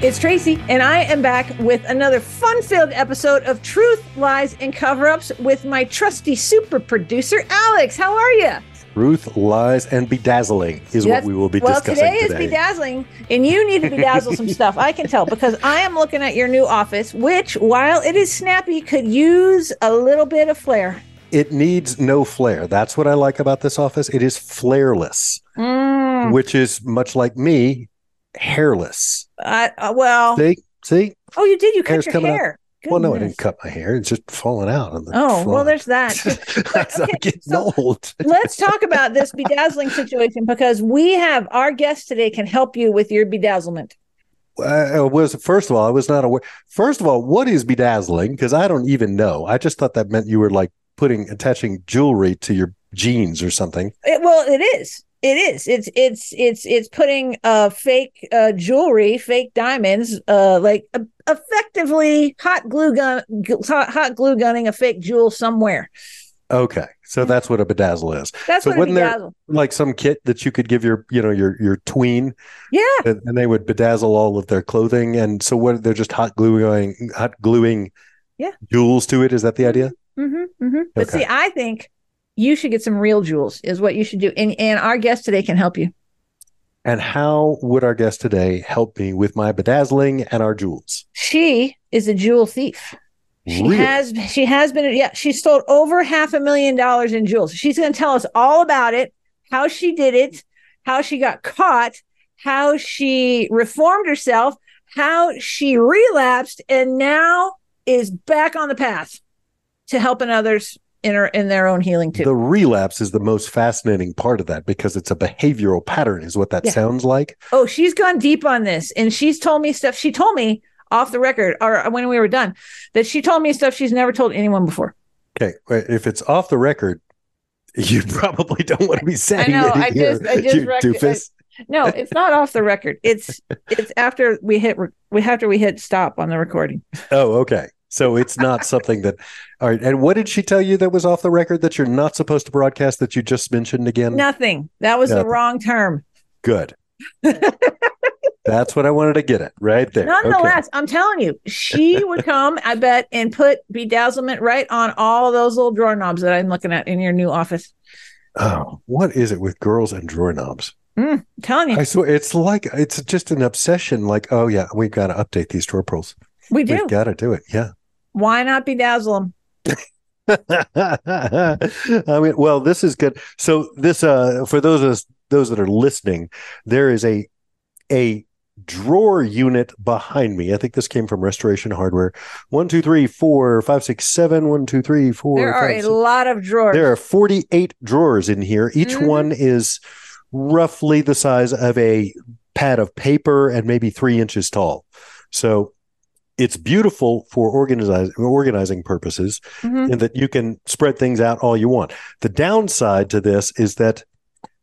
It's Traci, and I am back with another fun filled episode of Truth, Lies, and Cover Ups with my trusty super producer, Alex. How are you? Truth, lies, and bedazzling is what we will be well, discussing today. today. is bedazzling, and you need to bedazzle some stuff. I can tell because I am looking at your new office, which, while it is snappy, could use a little bit of flair. It needs no flair. That's what I like about this office. It is flairless, Mm, which is much like me, hairless. I, uh, well, See, see. oh, you did. You cut Hair's your coming out. hair. Well, no, I didn't cut my hair. It's just falling out on the. Oh, well, there's that. That's I'm getting so- old. Let's talk about this bedazzling situation because we have our guest today can help you with your bedazzlement. I was first of all, I was not aware. First of all, what is bedazzling? Because I don't even know. I just thought that meant you were like putting attaching jewelry to your jeans or something. It, well, it is. It is. It's it's it's it's putting uh fake uh jewelry, fake diamonds, uh like uh, effectively hot glue gun hot, hot glue gunning a fake jewel somewhere. Okay, so that's what a bedazzle is. That's So what a wasn't there- bedazzle. Like some kit that you could give your, you know, your your tween, Yeah. and, and they would bedazzle all of their clothing. And so what? They're just hot gluing, hot gluing, Yeah. jewels to it. Is that the idea? Mm-hmm, mm-hmm. But see, I think you should get some real jewels. Is what you should do, and and our guest today can help you. And how would our guest today help me with my bedazzling and our jewels? She is a jewel thief. She Really? has she has been yeah, she stole over half a million dollars in jewels. She's going to tell us all about it, how she did it, how she got caught, how she reformed herself, how she relapsed and now is back on the path to helping others in her in their own healing too. The relapse is the most fascinating part of that because it's a behavioral pattern, is what that Yeah. sounds like. Oh, she's gone deep on this and she's told me stuff. She told me off the record or when we were done that she told me stuff she's never told anyone before. Okay, if it's off the record, you probably don't want to be saying know, it I here, just- I just rec- doofus. No, it's not off the record. It's it's after we hit we after we hit stop on the recording. Oh, okay. So it's not something that. All right. And what did she tell you that was off the record that you're not supposed to broadcast that you just mentioned again? Nothing. That was the wrong term. Good. That's what I wanted to get at right there. Okay. Nonetheless, I'm telling you, she would come, I bet, and put bedazzlement right on all those little drawer knobs that I'm looking at in your new office. Oh, what is it with girls and drawer knobs? Mm, I'm telling you, I swear it's like it's just an obsession. Like, oh yeah, we've got to update these drawer pulls. we do. We've got to do it. Yeah. Why not bedazzle them? I mean, well, this is good. So this, uh, for those of us, those that are listening, there is a a drawer unit behind me. I think this came from Restoration Hardware. One, two, three, four, five, six, seven. One, two, three, four. There are five, a six. lot of drawers. There are forty-eight drawers in here. Each Mhm. one is roughly the size of a pad of paper and maybe three inches tall. So it's beautiful for organizing organizing purposes Mhm. and that you can spread things out all you want. The downside to this is that,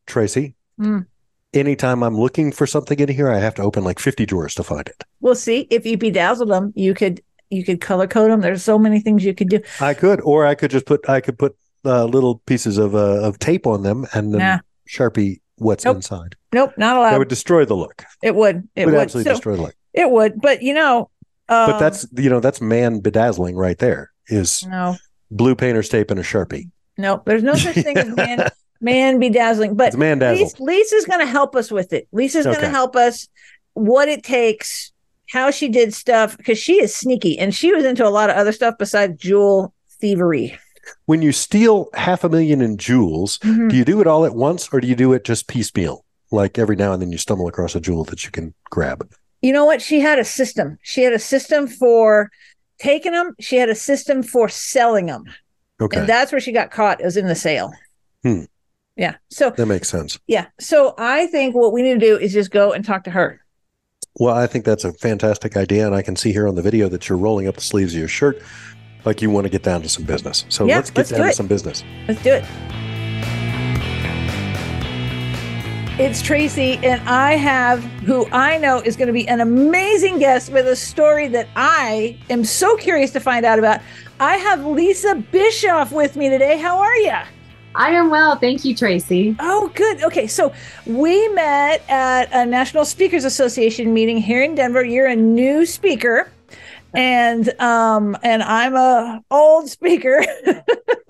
Traci, Mm. anytime I'm looking for something in here, I have to open like 50 drawers to find it. Well, see, if you bedazzled them, you could you could color code them. There's so many things you could do. I could, or I could just put, I could put uh, little pieces of uh, of tape on them and then Nah. Sharpie what's Nope. inside. Nope, not allowed. That would destroy the look. it would. It would, would. absolutely So, destroy the look. it would. But you know, um, But that's, you know, that's man bedazzling right there is no, blue painter's tape and a Sharpie. no. There's no such thing as man man bedazzling. But It's man. Lisa, Lisa's going to help us with it. Lisa's going to help us what it takes, how she did stuff because she is sneaky and she was into a lot of other stuff besides jewel thievery. When you steal half a million in jewels, Mhm. Do you do it all at once or do you do it just piecemeal? Like every now and then you stumble across a jewel that you can grab. You know what? She had a system. She had a system for taking them. She had a system for selling them, Okay. and that's where she got caught. Is in the sale. Hmm. Yeah. So that makes sense. yeah. So I think what we need to do is just go and talk to her. Well, I think that's a fantastic idea. And I can see here on the video that you're rolling up the sleeves of your shirt like you want to get down to some business. So Yeah, let's get let's down do to some business. Let's do it. It's Traci, and I have who I know is going to be an amazing guest with a story that I am so curious to find out about. I have Lisa Bischoff with me today. How are you? I am well. Thank you, Traci. Oh, good. Okay, so we met at a National Speakers Association meeting here in Denver. You're a new speaker, and um, and I'm a old speaker,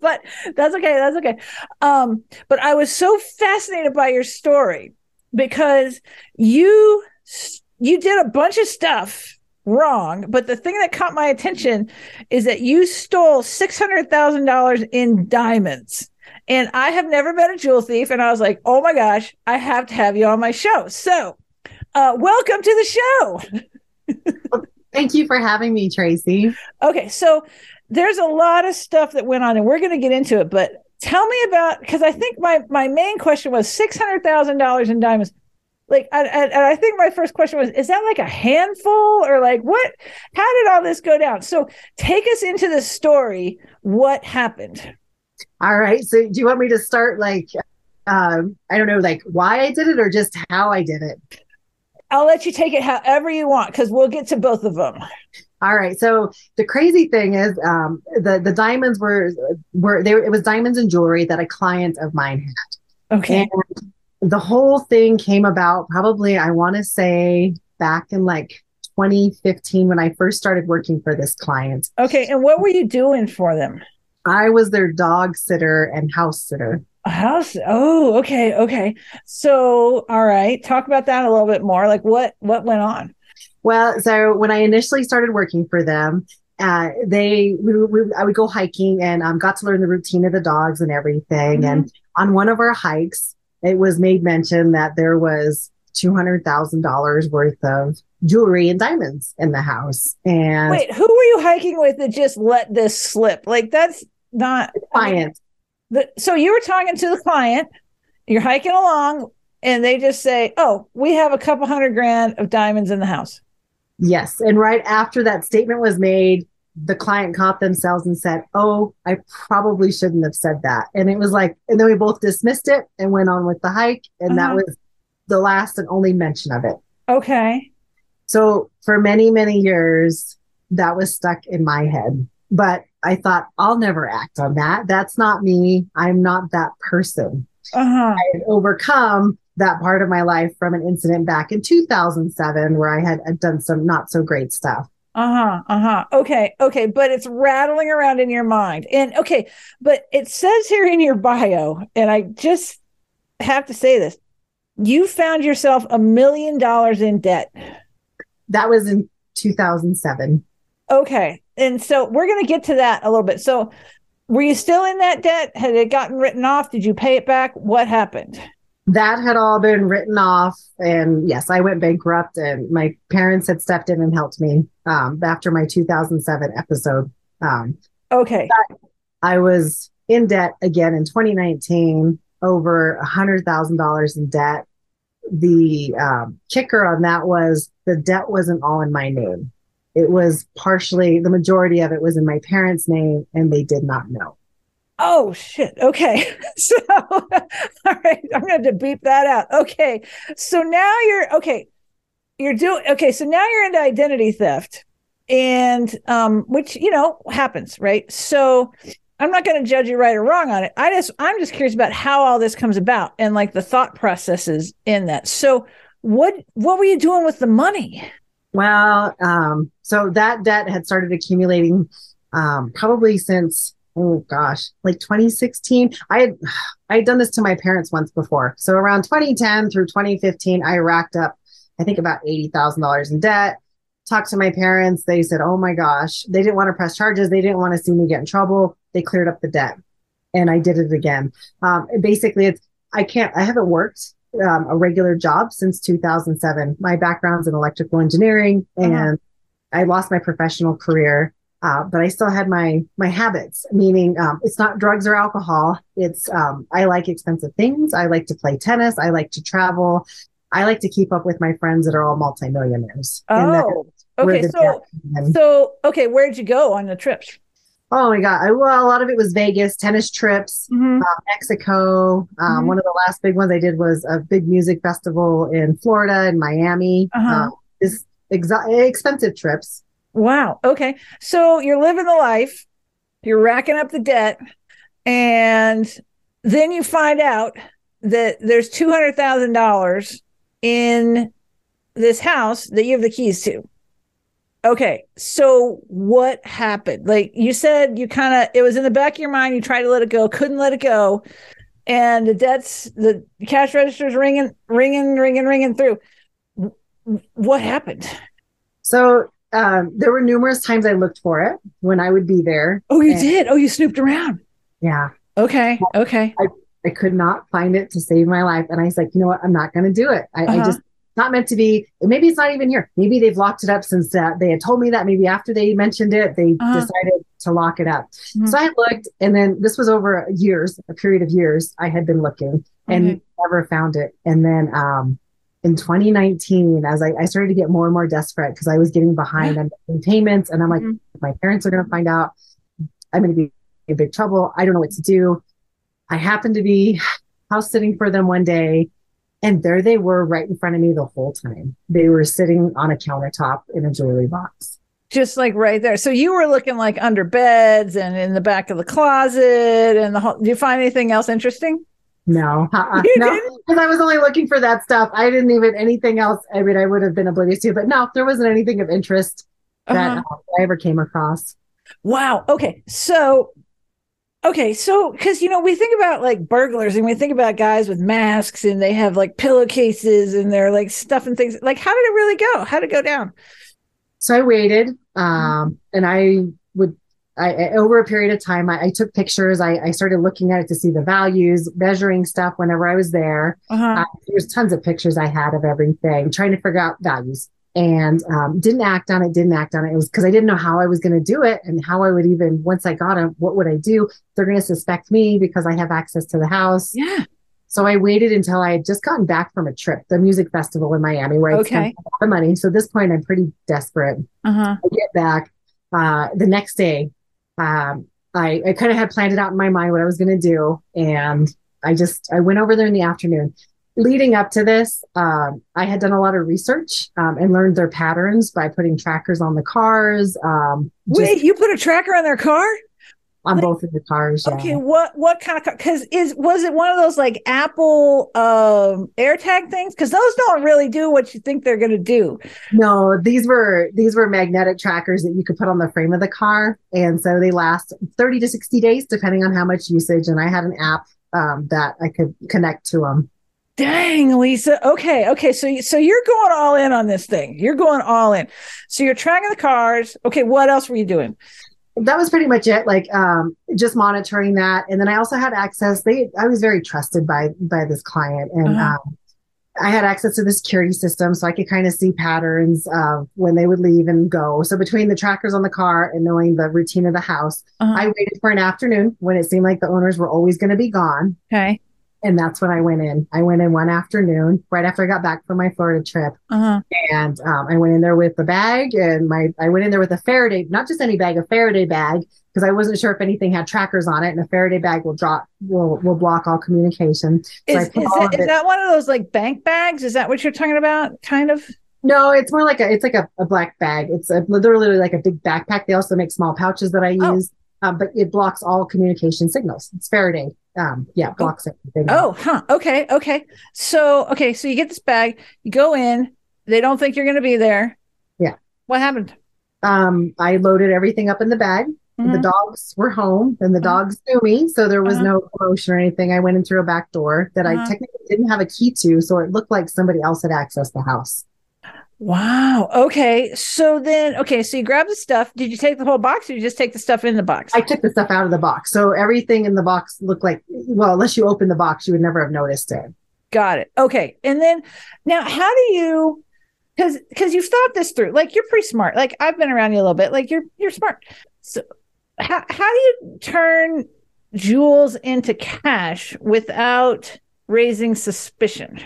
but that's okay. That's okay. Um, but I was so fascinated by your story because you you did a bunch of stuff wrong, but the thing that caught my attention is that you stole six hundred thousand dollars in diamonds. And I have never been a jewel thief, and I was like, "Oh my gosh, I have to have you on my show." So, uh, welcome to the show. Thank you for having me, Traci. Okay, so there's a lot of stuff that went on, and we're going to get into it. But tell me about because I think my my main question was six hundred thousand dollars in diamonds. Like, and, and and I think my first question was, is that like a handful or like what? How did all this go down? So take us into the story. What happened? All right. So, do you want me to start like, um, I don't know, like why I did it or just how I did it? I'll let you take it however you want because we'll get to both of them. All right. So the crazy thing is, um, the the diamonds were were there. It was diamonds and jewelry that a client of mine had, Okay. and the whole thing came about probably I want to say back in like 2015 when I first started working for this client. Okay. And what were you doing for them? I was their dog sitter and house sitter. A house. Oh, okay. Okay. So, all right. Talk about that a little bit more. Like what what went on? Well, so when I initially started working for them, uh, they we, we, I would go hiking and um, got to learn the routine of the dogs and everything. And on one of our hikes, it was made mention that there was two hundred thousand dollars worth of jewelry and diamonds in the house. And Wait, who were you hiking with that just let this slip? Like that's not I mean, client, the, so you were talking to the client, you're hiking along, and they just say, "Oh, we have a couple hundred grand of diamonds in the house." Yes. And right after that statement was made, the client caught themselves and said, "Oh, I probably shouldn't have said that." And it was like, and then we both dismissed it and went on with the hike, and that Uh-huh. was the last and only mention of it. Okay. So for many, many years, that was stuck in my head. But I thought, I'll never act on that. That's not me. I'm not that person. Uh huh. I had overcome that part of my life from an incident back in 2007 where I had, had done some not so great stuff. Uh huh. Uh huh. Okay. Okay. But it's rattling around in your mind. And okay. But it says here in your bio, and I just have to say this you found yourself a million dollars in debt. That was in 2007. Okay. And so we're going to get to that a little bit. So were you still in that debt? Had it gotten written off? Did you pay it back? What happened? That had all been written off. And yes, I went bankrupt, and my parents had stepped in and helped me um, after my 2007 episode. Um, Okay. I was in debt again in 2019, over a hundred thousand dollars in debt. The um, kicker on that was the debt wasn't all in my name. It was partially the majority of it was in my parents' name, and they did not know. Oh shit. Okay. So all right, I'm going to beep that out. Okay. So now you're okay. You're doing okay, so now you're into identity theft and um which, you know, happens, right? So I'm not going to judge you right or wrong on it. I just I'm just curious about how all this comes about and like the thought processes in that. So what what were you doing with the money? Well, um, so that debt had started accumulating um, probably since oh gosh, like 2016. I had I had done this to my parents once before. So around 2010 through 2015, I racked up I think about eighty thousand dollars in debt. Talked to my parents. They said, "Oh my gosh," they didn't want to press charges. They didn't want to see me get in trouble. They cleared up the debt, and I did it again. Um, basically, it's I can't. I haven't worked um, a regular job since 2007. My background's in electrical engineering, and Uh-huh. I lost my professional career. Uh, but I still had my my habits, meaning um, it's not drugs or alcohol. It's um, I like expensive things. I like to play tennis. I like to travel. I like to keep up with my friends that are all multimillionaires. Oh, okay. So, so okay, where'd you go on the trips? oh my god! I, well, a lot of it was Vegas, tennis trips, Mhm. uh, Mexico. Um, Mhm. One of the last big ones I did was a big music festival in Florida and Miami. Uh-huh. Uh, is exa- expensive trips. Wow. Okay. So you're living the life, you're racking up the debt, and then you find out that there's two hundred thousand dollars in this house that you have the keys to. Okay. So what happened? Like you said, you kind of it was in the back of your mind. You tried to let it go, couldn't let it go, and the debts, the cash registers ringing, ringing, ringing, ringing through. What happened? So um, there were numerous times I looked for it when I would be there. Oh, you And- did. Oh, you snooped around. Yeah. Okay. Okay. I could not find it to save my life. And I was like, you know what? I'm not going to do it. I, Uh-huh. I just, not meant to be. Maybe it's not even here. Maybe they've locked it up since uh, they had told me that. Maybe after they mentioned it, they Uh-huh. decided to lock it up. Mhm. So I looked, and then this was over years, a period of years. I had been looking and Okay. never found it. And then um, in 2019, as I, I started to get more and more desperate because I was getting behind on payments, and I'm like, Mhm. my parents are going to find out, I'm going to be in big trouble. I don't know what to do. I happened to be house sitting for them one day, and there they were right in front of me the whole time. They were sitting on a countertop in a jewelry box. Just like right there. So you were looking like under beds and in the back of the closet and the whole. Do you find anything else interesting? No, uh-uh, no, because I was only looking for that stuff. I didn't even anything else. I mean, I would have been oblivious to, but no, there wasn't anything of interest that Uh-huh. uh, I ever came across. Wow. Okay. So, okay. So, because, you know, we think about like burglars and we think about guys with masks and they have like pillowcases and they're like stuffing things. Like, how did it really go? How did it go down? So I waited, um, and I would, I, over a period of time, I, I took pictures. I, I started looking at it to see the values, measuring stuff whenever I was there. Uh-huh. Uh, there's tons of pictures I had of everything, trying to figure out values, and um, didn't act on it. Didn't act on it. It was because I didn't know how I was going to do it and how I would even once I got it. What would I do? They're going to suspect me because I have access to the house. yeah. So I waited until I had just gotten back from a trip, the music festival in Miami, where I Okay. spent a lot of money. So at this point, I'm pretty desperate. Uh-huh. I get back uh, the next day. Um, I, I kind of had planned it out in my mind what I was going to do, and I just I went over there in the afternoon. Leading up to this, um, I had done a lot of research um, and learned their patterns by putting trackers on the cars, um, just Wait, you put a tracker on their car? On both of the cars. Yeah. Okay, what what kind of because is was it one of those like Apple um AirTag things? Because those don't really do what you think they're going to do. No, these were these were magnetic trackers that you could put on the frame of the car, and so they last thirty to sixty days depending on how much usage. And I had an app um, that I could connect to them. Dang, Lisa. Okay, okay. So so you're going all in on this thing. You're going all in. So you're tracking the cars. Okay, what else were you doing? That was pretty much it like um just monitoring that and then i also had access they i was very trusted by by this client and Uh-huh. um I had access to the security system, so I could kind of see patterns of when they would leave and go. So between the trackers on the car and knowing the routine of the house, Uh-huh. I waited for an afternoon when it seemed like the owners were always going to be gone, okay. And that's when I went in. I went in one afternoon right after I got back from my Florida trip, Uh-huh. and um, I went in there with the bag, and my I went in there with a Faraday, not just any bag, a Faraday bag, because I wasn't sure if anything had trackers on it, and a Faraday bag will drop will will block all communication. So Is, is, all it, of is it- that one of those like bank bags? Is that what you're talking about? Kind of. No, it's more like a it's like a, a black bag. It's a, literally like a big backpack. They also make small pouches that I Oh. use, um, but it blocks all communication signals. It's Faraday. Um, yeah, blocks everything. Oh, huh. Okay, okay. So, okay, so you get this bag, you go in, they don't think you're going to be there. Yeah. What happened? Um, I loaded everything up in the bag. The Mhm. dogs were home, and the Uh-huh. dogs knew me, so there was Uh-huh. no commotion or anything. I went in through a back door that I Uh-huh. technically didn't have a key to, so it looked like somebody else had accessed the house. Wow. Okay. So then, okay, so you grab the stuff. Did you take the whole box or you just take the stuff in the box? I took the stuff out of the box, so everything in the box looked like well, unless you open the box, you would never have noticed it. Got it. Okay. And then now how do you cuz cuz you've thought this through. Like you're pretty smart. Like I've been around you a little bit. Like you're you're smart. So how how do you turn jewels into cash without raising suspicion?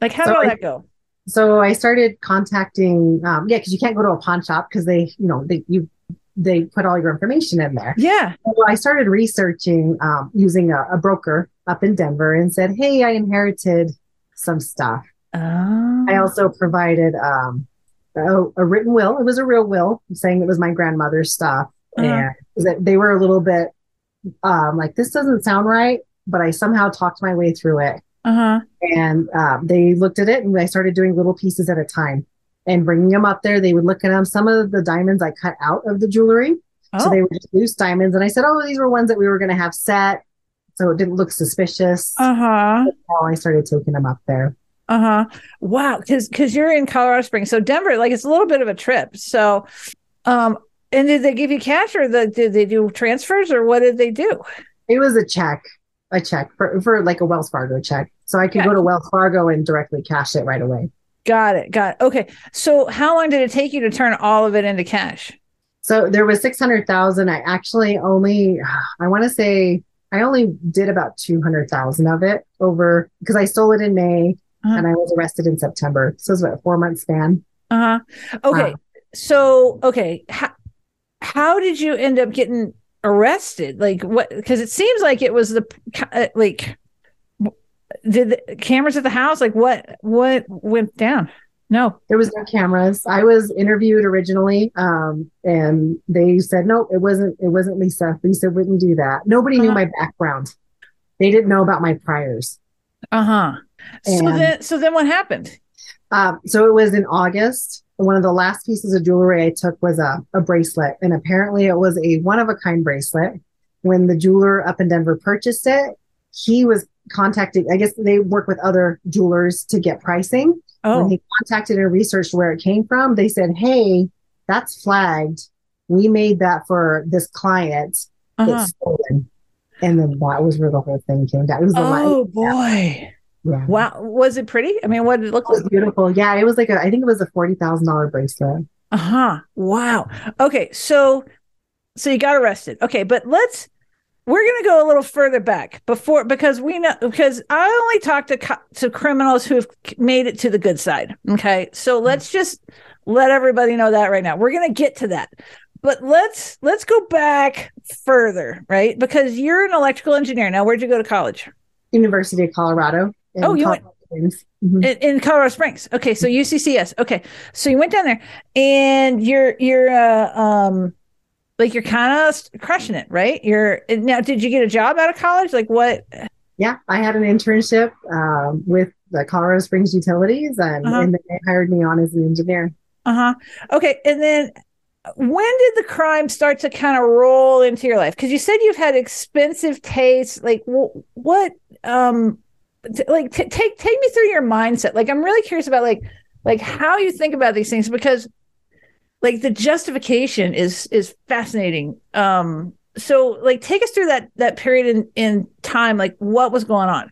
Like, how So did all I- that go? So I started contacting, um, yeah, because you can't go to a pawn shop because they, you know, they you they put all your information in there. Yeah. So I started researching um, using a, a broker up in Denver and said, hey, I inherited some stuff. Oh. I also provided um, a, a written will. It was a real will saying it was my grandmother's stuff, Uh-huh. and that they were a little bit um, like this doesn't sound right, but I somehow talked my way through it. Uh huh. And um, they looked at it, and I started doing little pieces at a time and bringing them up there. They would look at them. Some of the diamonds I cut out of the jewelry, so Oh. they were just loose diamonds. And I said, "Oh, these were ones that we were going to have set." So it didn't look suspicious. Uh huh. Oh, I started taking them up there. Uh huh. Wow. Because because you're in Colorado Springs, so Denver, like it's a little bit of a trip. So, um, and did they give you cash, or the, did they do transfers, or what did they do? It was a check, a check for, for like a Wells Fargo check. So I could Yeah. go to Wells Fargo and directly cash it right away. Got it. Got it. Okay. So how long did it take you to turn all of it into cash? So there was 600,000. I actually only, I want to say, I only did about 200,000 of it over because I stole it in May Uh-huh. and I was arrested in September. So it was about a four month span. Uh huh. Okay. Wow. So okay, how how did you end up getting arrested? Like what? Because it seems like it was the uh, like did the cameras at the house? Like what what went down? No. There was no cameras. I was interviewed originally, um, and they said no, it wasn't. It wasn't Lisa. Lisa wouldn't do that. Nobody knew Uh-huh. my background. They didn't know about my priors. Uh huh. So then so then what happened? Um, so it was in August. One of the last pieces of jewelry I took was a, a bracelet, and apparently it was a one of a kind bracelet. When the jeweler up in Denver purchased it, he was contacted. I guess they work with other jewelers to get pricing. Oh. When he contacted and researched where it came from, they said, "Hey, that's flagged. We made that for this client. Uh-huh. It's stolen." And then that was where the whole thing came down. It was the Oh boy. yeah. Wow. Was it pretty? I mean, what did it look It was like? beautiful. Yeah, it was like a. I think it was a forty thousand dollar bracelet. Uh-huh. Wow. Okay, so so you got arrested. Okay, but let's we're going to go a little further back before because we know because I only talk to co- to criminals who have made it to the good side. Okay? So let's just let everybody know that right now. We're going to get to that. But let's let's go back further, right? Because you're an electrical engineer. Now, where'd you go to college? University of Colorado. in Oh, you went- Colorado. Mhm. in, in Colorado Springs. Okay, so UCCS. Okay, so you went down there, and you're you're uh, um like you're kind of crushing it, right? You're now. Did you get a job out of college? Like what? Yeah, I had an internship um, with the Colorado Springs Utilities, and, Uh-huh. and they hired me on as an engineer. Uh huh. Okay, and then when did the crime start to kind of roll into your life? Because you said you've had expensive tastes. Like wh- what? Um, t- like t- take take me through your mindset. Like I'm really curious about like like how you think about these things because like the justification is is fascinating. Um, so like take us through that that period in in time. Like what was going on?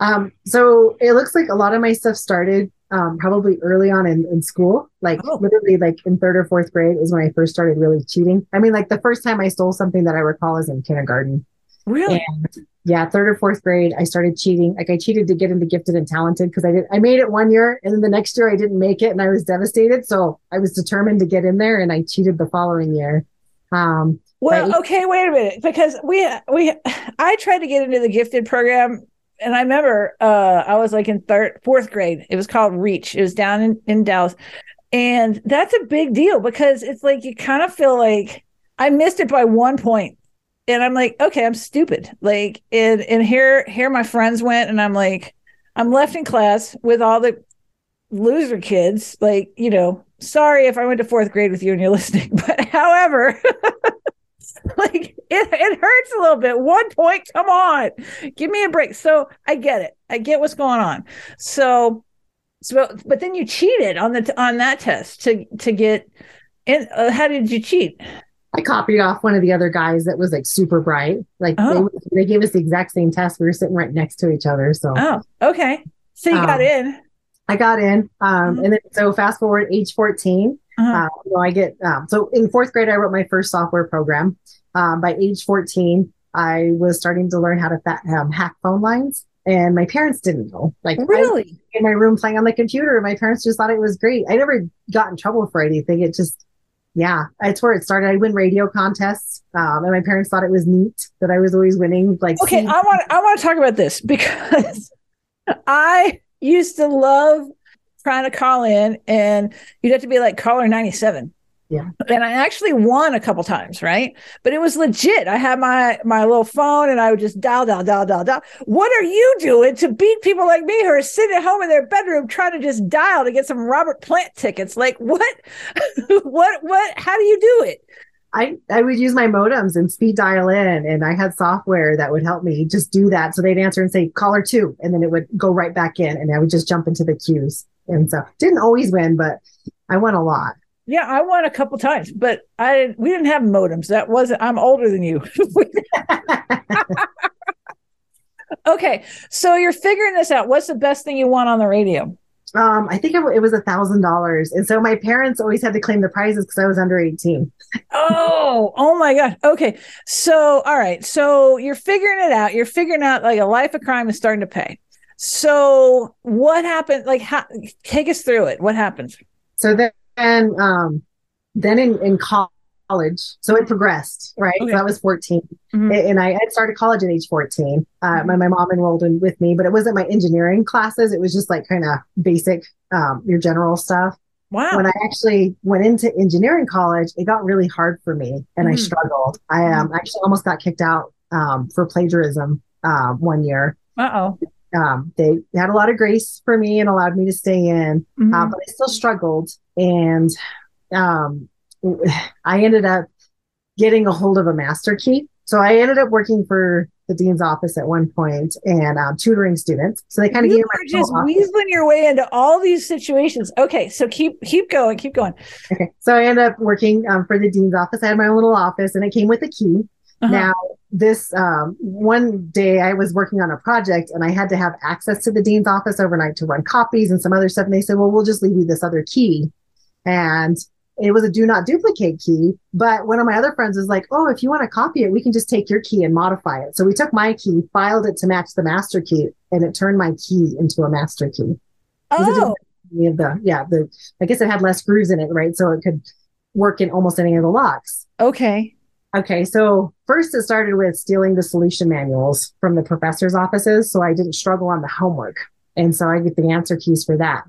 Um, so it looks like a lot of my stuff started um, probably early on in, in school, like Oh. literally like in third or fourth grade is when I first started really cheating. I mean, like the first time I stole something that I recall is in kindergarten. Really? And yeah, third or fourth grade, I started cheating. Like I cheated to get into gifted and talented because I did. I made it one year, and then the next year I didn't make it, and I was devastated. So I was determined to get in there, and I cheated the following year. Um, Well, okay, wait a minute, because we we I tried to get into the gifted program, and I remember uh, I was like in third, fourth grade. It was called Reach. It was down in in Dallas, and that's a big deal because it's like you kind of feel like I missed it by one point, and I'm like, okay, I'm stupid. Like, and and here here my friends went, and I'm like, I'm left in class with all the loser kids. Like, you know, sorry if I went to fourth grade with you and you're listening, but however. like it, it hurts a little bit. One point, come on, give me a break. So I get it. I get what's going on. So, so but then you cheated on the on that test to to get in. Uh, how did you cheat? I copied off one of the other guys that was like super bright. Like Oh. they, they gave us the exact same test. We were sitting right next to each other. So Oh, okay. So you got Um, in. I got in. Um, Mhm. and then so fast forward age 14, Uh-huh. uh, you know, I get, um, so in fourth grade, I wrote my first software program. Um, by age 14, I was starting to learn how to fa- um, hack phone lines. and my parents didn't know. Like really in my room playing on the computer, and my parents just thought it was great. I never got in trouble for anything. It just yeah, that's where it started. I win radio contests, um, and my parents thought it was neat that I was always winning. Like, okay, I want I want to talk about this because I used to love trying to call in, and you'd have to be like caller ninety seven. Yeah. And I actually won a couple times, right? But it was legit. I had my my little phone and I would just dial, dial, dial, dial, dial. What are you doing to beat people like me who are sitting at home in their bedroom trying to just dial to get some Robert Plant tickets? Like what what what how do you do it? I, I would use my modems and speed dial in and I had software that would help me just do that. So they'd answer and say caller two and then it would go right back in and I would just jump into the queues. And so didn't always win, but I won a lot. Yeah, I won a couple times, but I didn't. We didn't have modems. That wasn't. I'm older than you. okay, so you're figuring this out. What's the best thing you won on the radio? Um, I think it, it was a thousand dollars, and so my parents always had to claim the prizes because I was under eighteen. oh, oh my god. Okay, so all right, so you're figuring it out. You're figuring out like a life of crime is starting to pay. So what happened? Like, how, take us through it. What happened? So then and um, then in, in college, so it progressed, right? Okay. So I was 14 mm-hmm. and I had started college at age 14. Uh, mm-hmm. my, my mom enrolled in with me, but it wasn't my engineering classes. It was just like kind of basic, um, your general stuff. Wow. When I actually went into engineering college, it got really hard for me and mm-hmm. I struggled. I um, mm-hmm. actually almost got kicked out um, for plagiarism uh, one year. Uh oh um, they had a lot of grace for me and allowed me to stay in, uh, mm-hmm. uh, but I still struggled. And um, I ended up getting a hold of a master key. So I ended up working for the dean's office at one point and um, tutoring students. So they kind of gave me just weaseling your way into all these situations. Okay, so keep keep going, keep going. Okay, so I ended up working um, for the dean's office. I had my own little office, and it came with a key. Uh-huh. Now this um, one day I was working on a project and I had to have access to the dean's office overnight to run copies and some other stuff. And they said, well, we'll just leave you this other key. And it was a do not duplicate key. But one of my other friends was like, oh, if you want to copy it, we can just take your key and modify it. So we took my key, filed it to match the master key, and it turned my key into a master key. Oh. The, yeah, the I guess it had less grooves in it, right? So it could work in almost any of the locks. Okay. Okay, so first it started with stealing the solution manuals from the professor's offices, so I didn't struggle on the homework. And so I get the answer keys for that.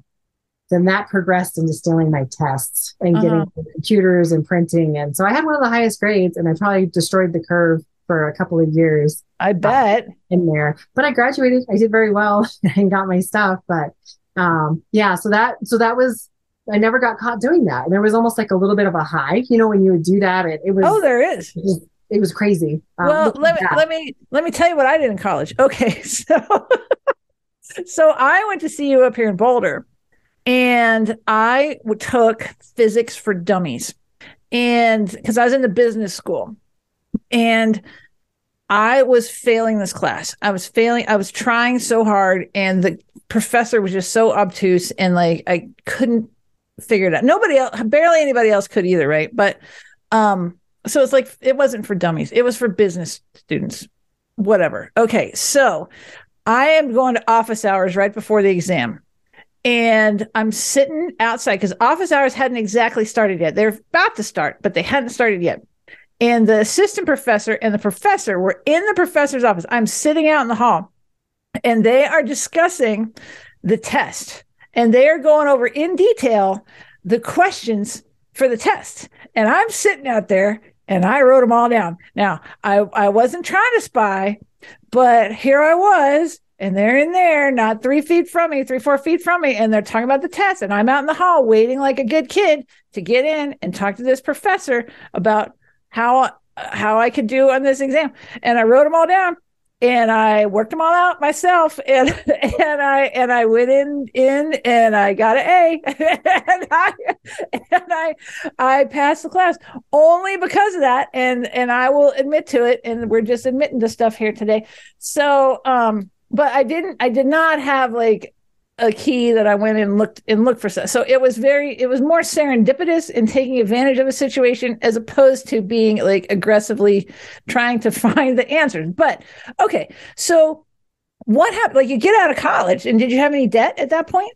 Then that progressed into stealing my tests and uh-huh. getting computers and printing. And so I had one of the highest grades, and I probably destroyed the curve for a couple of years. I bet in there, but I graduated. I did very well and got my stuff. But um, yeah, so that so that was I never got caught doing that. And there was almost like a little bit of a high, you know, when you would do that. It, it was oh, there is. It was, it was crazy. Um, well, let me let me let me tell you what I did in college. Okay, so so I went to CU up here in Boulder, and I took physics for dummies, and because I was in the business school, and I was failing this class. I was failing. I was trying so hard, and the professor was just so obtuse, and like I couldn't figure it out. Nobody else, barely anybody else could either, right? But um, so it's like it wasn't for dummies. It was for business students. Whatever. Okay, so I am going to office hours right before the exam. And I'm sitting outside because office hours hadn't exactly started yet. They're about to start, but they hadn't started yet. And the assistant professor and the professor were in the professor's office. I'm sitting out in the hall and they are discussing the test and they are going over in detail the questions for the test. And I'm sitting out there and I wrote them all down. Now, I, I wasn't trying to spy, but here I was, and they're in there, not three feet from me, three, four feet from me, and they're talking about the test. And I'm out in the hall waiting like a good kid to get in and talk to this professor about how how I could do on this exam. And I wrote them all down and I worked them all out myself and and I and I went in in and I got an A and I and I I passed the class only because of that and and I will admit to it and we're just admitting to stuff here today so um but I didn't I did not have like a key that I went and looked and looked for stuff. So it was very, it was more serendipitous in taking advantage of a situation as opposed to being like aggressively trying to find the answers. But okay, so what happened? Like you get out of college, and did you have any debt at that point?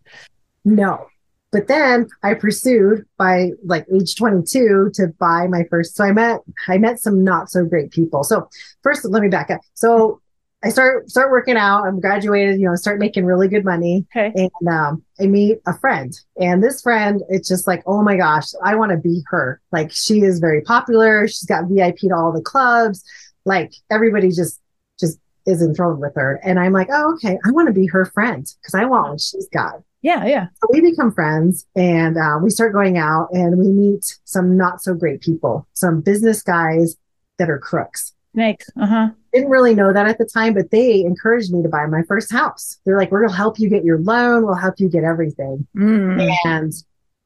No. But then I pursued by like age 22 to buy my first. So I met I met some not so great people. So first, let me back up. So I start start working out. I'm graduated, you know, start making really good money. Okay. And um, I meet a friend, and this friend, it's just like, oh my gosh, I want to be her. Like she is very popular. She's got VIP to all the clubs. Like everybody just just is enthralled with her. And I'm like, oh okay, I want to be her friend because I want what she's got. Yeah, yeah. So we become friends and uh, we start going out and we meet some not so great people, some business guys that are crooks. Snakes. Uh huh. Didn't really know that at the time, but they encouraged me to buy my first house. They're like, we're going to help you get your loan. We'll help you get everything. Mm. And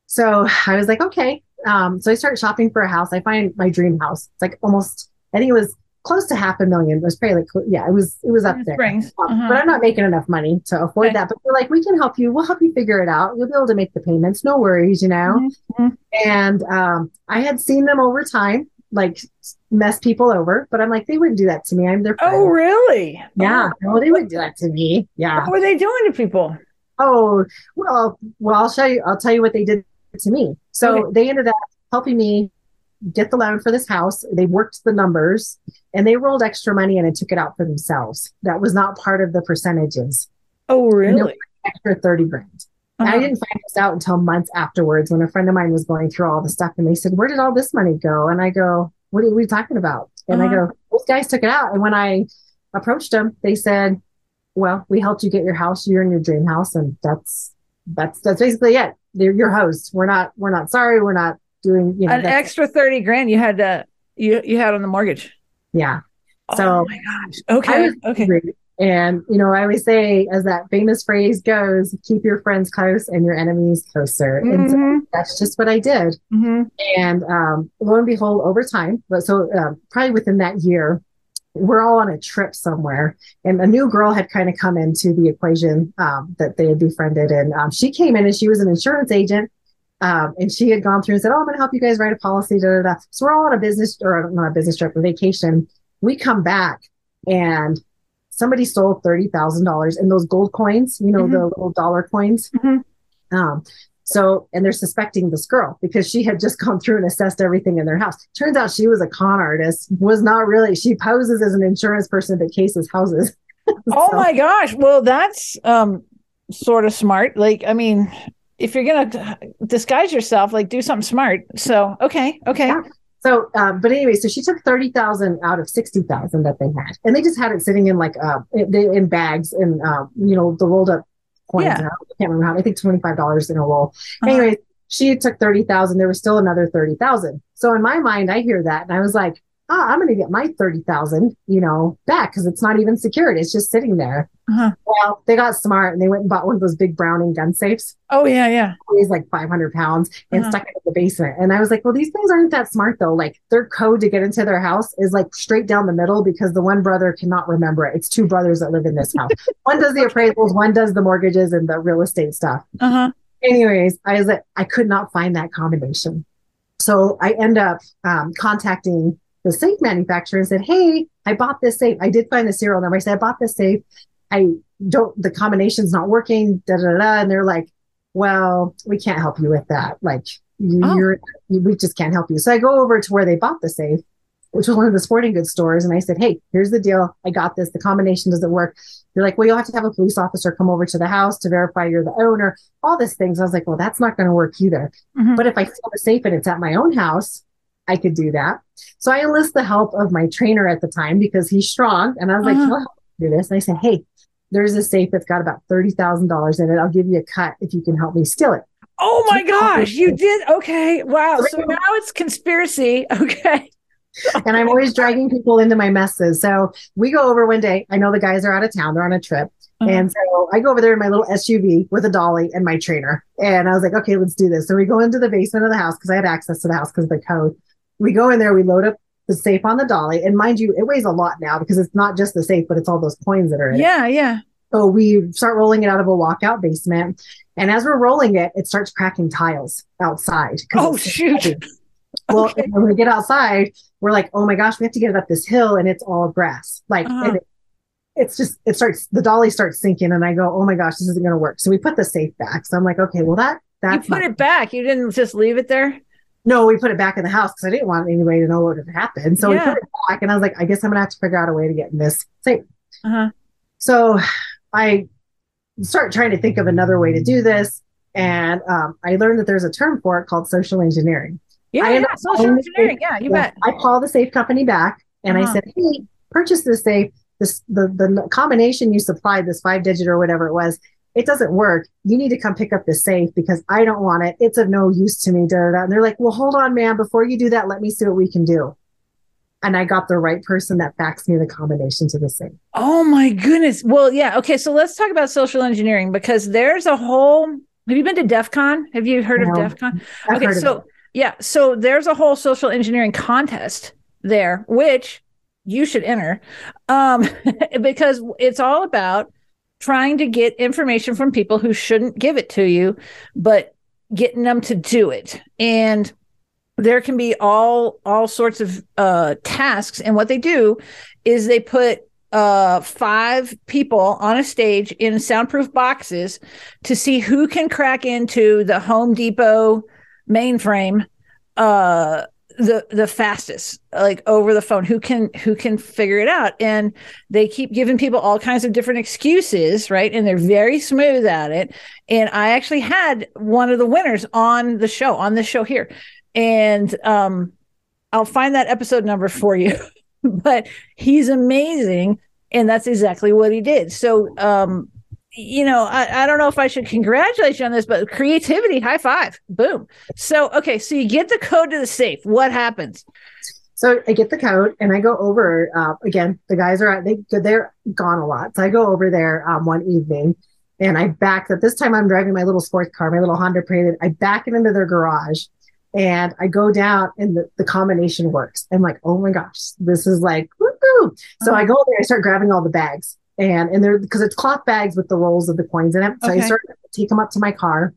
so I was like, okay. Um, so I started shopping for a house. I find my dream house. It's like almost, I think it was close to half a million. It was probably like, yeah, it was, it was up there. Um, Uh-huh. But I'm not making enough money to afford Okay. that. But they're like, we can help you. We'll help you figure it out. You'll be able to make the payments. No worries, you know? Mhm, mhm. And um, I had seen them over time, like mess people over, but I'm like, they wouldn't do that to me. I'm their friend. Oh, really? yeah. Oh, No, they wouldn't do that to me. Yeah. What were they doing to people? Oh, well, well, I'll show you. I'll tell you what they did to me. So Okay. they ended up helping me get the loan for this house. They worked the numbers and they rolled extra money in and took it out for themselves. That was not part of the percentages, Oh, really? extra 30 grand. And I Uh-huh. didn't find this out until months afterwards when a friend of mine was going through all the stuff and they said, Where did all this money go? And I go, What are we talking about? And I Uh-huh. go, Those guys took it out. And when I approached them, they said, Well, we helped you get your house. You're in your dream house. And that's that's that's basically it. They're your host. We're not we're not sorry. We're not doing, you know, An extra thirty grand you had to you you had on the mortgage. yeah. oh So- my gosh. Okay. Okay. angry. And you know, I always say, as that famous phrase goes, keep your friends close and your enemies closer. And so Mhm, that's just what I did. mhm. And um, lo and behold, over time, but so um, probably within that year, we're all on a trip somewhere, and a new girl had kind of come into the equation um, that they had befriended, and um, she came in and she was an insurance agent. Um, and she had gone through and said, "Oh, I'm going to help you guys write a policy." Da, da, da. So we're all on a business or not a business trip, a vacation. We come back, and somebody stole thirty thousand dollars in those gold coins. You know, Mhm. the little dollar coins. Mhm. Um, so, and they're suspecting this girl because she had just gone through and assessed everything in their house. Turns out she was a con artist, was not really, she poses as an insurance person that cases houses. Oh my gosh. Well, that's um sort of smart. Like, I mean, if you're gonna disguise yourself, like do something smart. So, okay, okay. Yeah. So, um, but anyway, so she took 30,000 out of 60,000 that they had, and they just had it sitting in like, uh, in, in bags and, um, you know, the rolled up coins. Yeah. I can't remember how, I think $25 in a roll. Uh-huh. Anyway, she took 30,000. There was still another 30,000. So in my mind, I hear that and I was like, oh, I'm going to get my 30,000, you know, back because it's not even secured. It's just sitting there. Uh-huh. Well, they got smart and they went and bought one of those big Browning gun safes. Oh yeah, yeah. Weighs like 500 pounds and Uh-huh. stuck it in the basement. And I was like, well, these things aren't that smart though. Like their code to get into their house is like straight down the middle because the one brother cannot remember it. It's two brothers that live in this house. one does the appraisals, one does the mortgages and the real estate stuff Uh-huh. anyways, I was like, I could not find that combination. So I end up um, contacting the safe manufacturer and said, Hey, I bought this safe. I did find the serial number. I said, I bought this safe. I don't, the combination's not working. Da, da, da. And they're like, Well, we can't help you with that. Like, you, Oh. you're, we just can't help you. So I go over to where they bought the safe, which was one of the sporting goods stores. And I said, Hey, here's the deal. I got this. The combination doesn't work. They're like, Well, you'll have to have a police officer come over to the house to verify you're the owner all these things. I was like, well, that's not going to work either. Mhm. But if I steal the safe and it's at my own house, I could do that. So I enlist the help of my trainer at the time because he's strong. And I was like, Uh-huh. he'll help me do this. And I said, hey, there's a safe that's got about $30,000 in it. I'll give you a cut if you can help me steal it. Oh my gosh, you did okay. Wow. So now it's conspiracy. Okay. and I'm always dragging people into my messes. So we go over one day. I know the guys are out of town, they're on a trip. Uh-huh. And so I go over there in my little SUV with a dolly and my trainer. And I was like, okay, let's do this. So we go into the basement of the house because I had access to the house because of the code. We go in there, we load up the safe on the dolly. And mind you, it weighs a lot now because it's not just the safe, but it's all those coins that are in it. Yeah, yeah. So we start rolling it out of a walkout basement. And as we're rolling it, it starts cracking tiles outside. Oh shoot. heavy. Well, Okay. when we get outside, we're like, oh my gosh, we have to get it up this hill and it's all grass. Like, Uh-huh. and it- it's just it starts the dolly starts sinking and I go, oh my gosh, this isn't gonna work. So we put the safe back. So I'm like, okay, well that that's you put it back. You didn't just leave it there. No, we put it back in the house because I didn't want anybody to know what had happened. So Yeah. we put it back and I was like, I guess I'm gonna have to figure out a way to get in this safe. Uh huh. So I start trying to think of another way to do this. And um, I learned that there's a term for it called social engineering. Yeah, yeah. Social engineering. safe. Yeah, you bet. I call the safe company back and Uh-huh. I said, Hey, purchase this safe. This the the combination you supplied, this five digit or whatever it was, it doesn't work. You need to come pick up the safe because I don't want it. It's of no use to me. Da, da, da. And they're like, Well, hold on, man. Before you do that, let me see what we can do. And I got the right person that faxed me the combination to the safe. Oh my goodness. Well, yeah. Okay, so let's talk about social engineering because there's a whole. Have you been to DEF CON? Have you heard of No. DEF CON? I've okay, so yeah, so there's a whole social engineering contest there, which you should enter, um, because it's all about trying to get information from people who shouldn't give it to you, but getting them to do it. And there can be all all sorts of uh, tasks, and what they do is they put uh five people on a stage in soundproof boxes to see who can crack into the Home Depot mainframe uh the the fastest like over the phone who can who can figure it out. And they keep giving people all kinds of different excuses right? And they're very smooth at it. And i actually had one of the winners on the show on this show here. And um i'll find that episode number for you. But he's amazing. And that's exactly what he did. So um you know, I, I don't know if I should congratulate you on this, but creativity, high five, boom. So, okay, so you get the code to the safe. What happens? So I get the code and I go over uh, again. The guys are they they're gone a lot, so I go over there um, one evening and I back that. This time I'm driving my little sports car, my little Honda Prelude. I back it into their garage and I go down and the, the combination works. I'm like, oh my gosh, this is like woo So I go there, I start grabbing all the bags and and they're because it's cloth bags with the rolls of the coins in it. So Okay. I start to take them up to my car.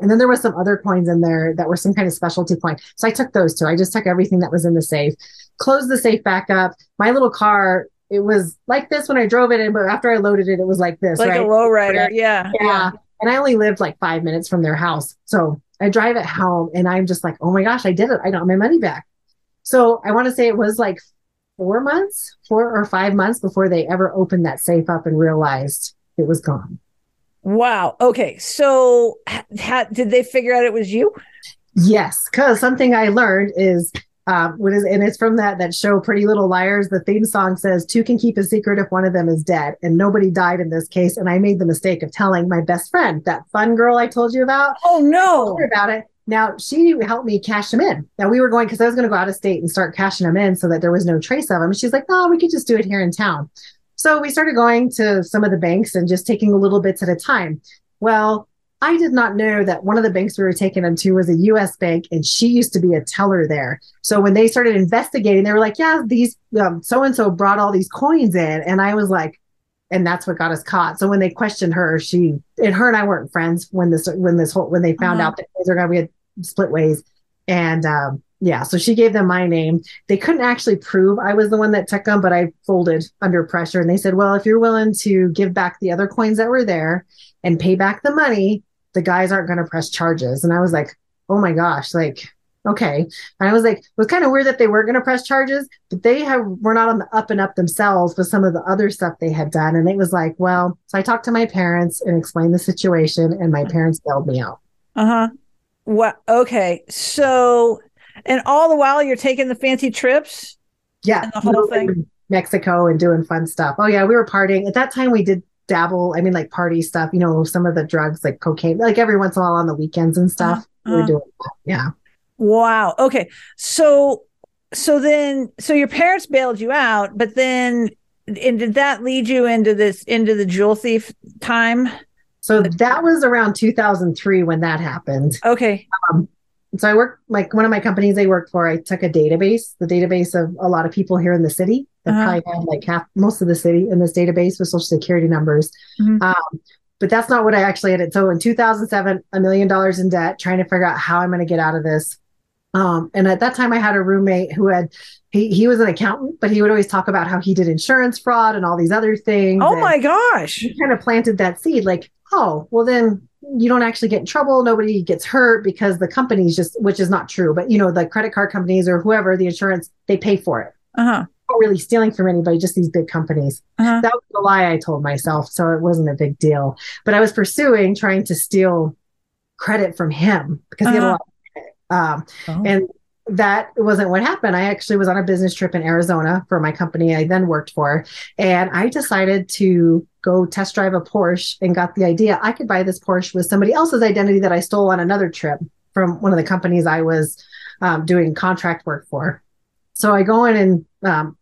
And then there was some other coins in there that were some kind of specialty coin. So I took those two. I just took everything that was in the safe, closed the safe back up. My little car, it was like this when I drove it in, but after I loaded it, it was like this, Like right? a lowrider. Yeah. Yeah. And I only lived like five minutes from their house. So I drive it home and I'm just like, oh my gosh, I did it. I got my money back. So I want to say it was like four months, four or five months before they ever opened that safe up and realized it was gone. Wow. Okay. So, did they figure out it was you? Yes, because something I learned is um, what is, and it's from that that show, Pretty Little Liars. The theme song says two can keep a secret if one of them is dead, and nobody died in this case. And I made the mistake of telling my best friend, that fun girl I told you about, Oh no. about it. Now she helped me cash them in. Now we were going because I was going to go out of state and start cashing them in so that there was no trace of them. She's like, "No, we could just do it here in town." So we started going to some of the banks and just taking a little bits at a time. Well, I did not know that one of the banks we were taking them to was a U.S. bank, and she used to be a teller there. So when they started investigating, they were like, "Yeah, these so and so brought all these coins in," and I was like, and that's what got us caught. So when they questioned her, she and her and I weren't friends when this when this whole when they found Uh-huh. out that things are gonna we had split ways, and um, yeah, so she gave them my name. They couldn't actually prove I was the one that took them, but I folded under pressure, and they said, "Well, if you're willing to give back the other coins that were there and pay back the money, the guys aren't going to press charges." And I was like, "Oh my gosh!" Like okay. And I was like, it was kind of weird that they weren't going to press charges, but they have were not on the up and up themselves with some of the other stuff they had done. And it was like, well, so I talked to my parents and explained the situation, and my parents bailed me out. Uh huh. What? Okay. So, and all the while you're taking the fancy trips. Yeah, And the whole thing? Mexico and doing fun stuff. Oh yeah, we were partying at that time. We did dabble. I mean, like party stuff. You know, some of the drugs like cocaine, like every once in a while on the weekends and stuff. We Uh-huh. were doing that. Yeah. Wow. Okay. So, so then, so your parents bailed you out, but then, and did that lead you into this into the jewel thief time? So that was around 2003 when that happened. Okay. so I worked like one of my companies I worked for. I took a database, the database of a lot of people here in the city. That Uh-huh. probably had like half most of the city in this database with social security numbers. Mhm. Um, but that's not what I actually had. It so in 2007, a million dollars in debt, trying to figure out how I'm going to get out of this. Um, and at that time, I had a roommate who had he he was an accountant, but he would always talk about how he did insurance fraud and all these other things. Oh my gosh. He kind of planted that seed, like, oh, well then you don't actually get in trouble. Nobody gets hurt because the companies just, which is not true, but you know, the credit card companies or whoever the insurance, they pay for it. Uh-huh. Not really stealing from anybody, just these big companies. Uh-huh. That was the lie I told myself, so it wasn't a big deal. But I was pursuing trying to steal credit from him because he had a Uh-huh. lot. Of credit. Um, Oh. and that wasn't what happened. I actually was on a business trip in Arizona for my company I then worked for. And I decided to go test drive a Porsche and got the idea I could buy this Porsche with somebody else's identity that I stole on another trip from one of the companies I was um, doing contract work for. So I go in and um,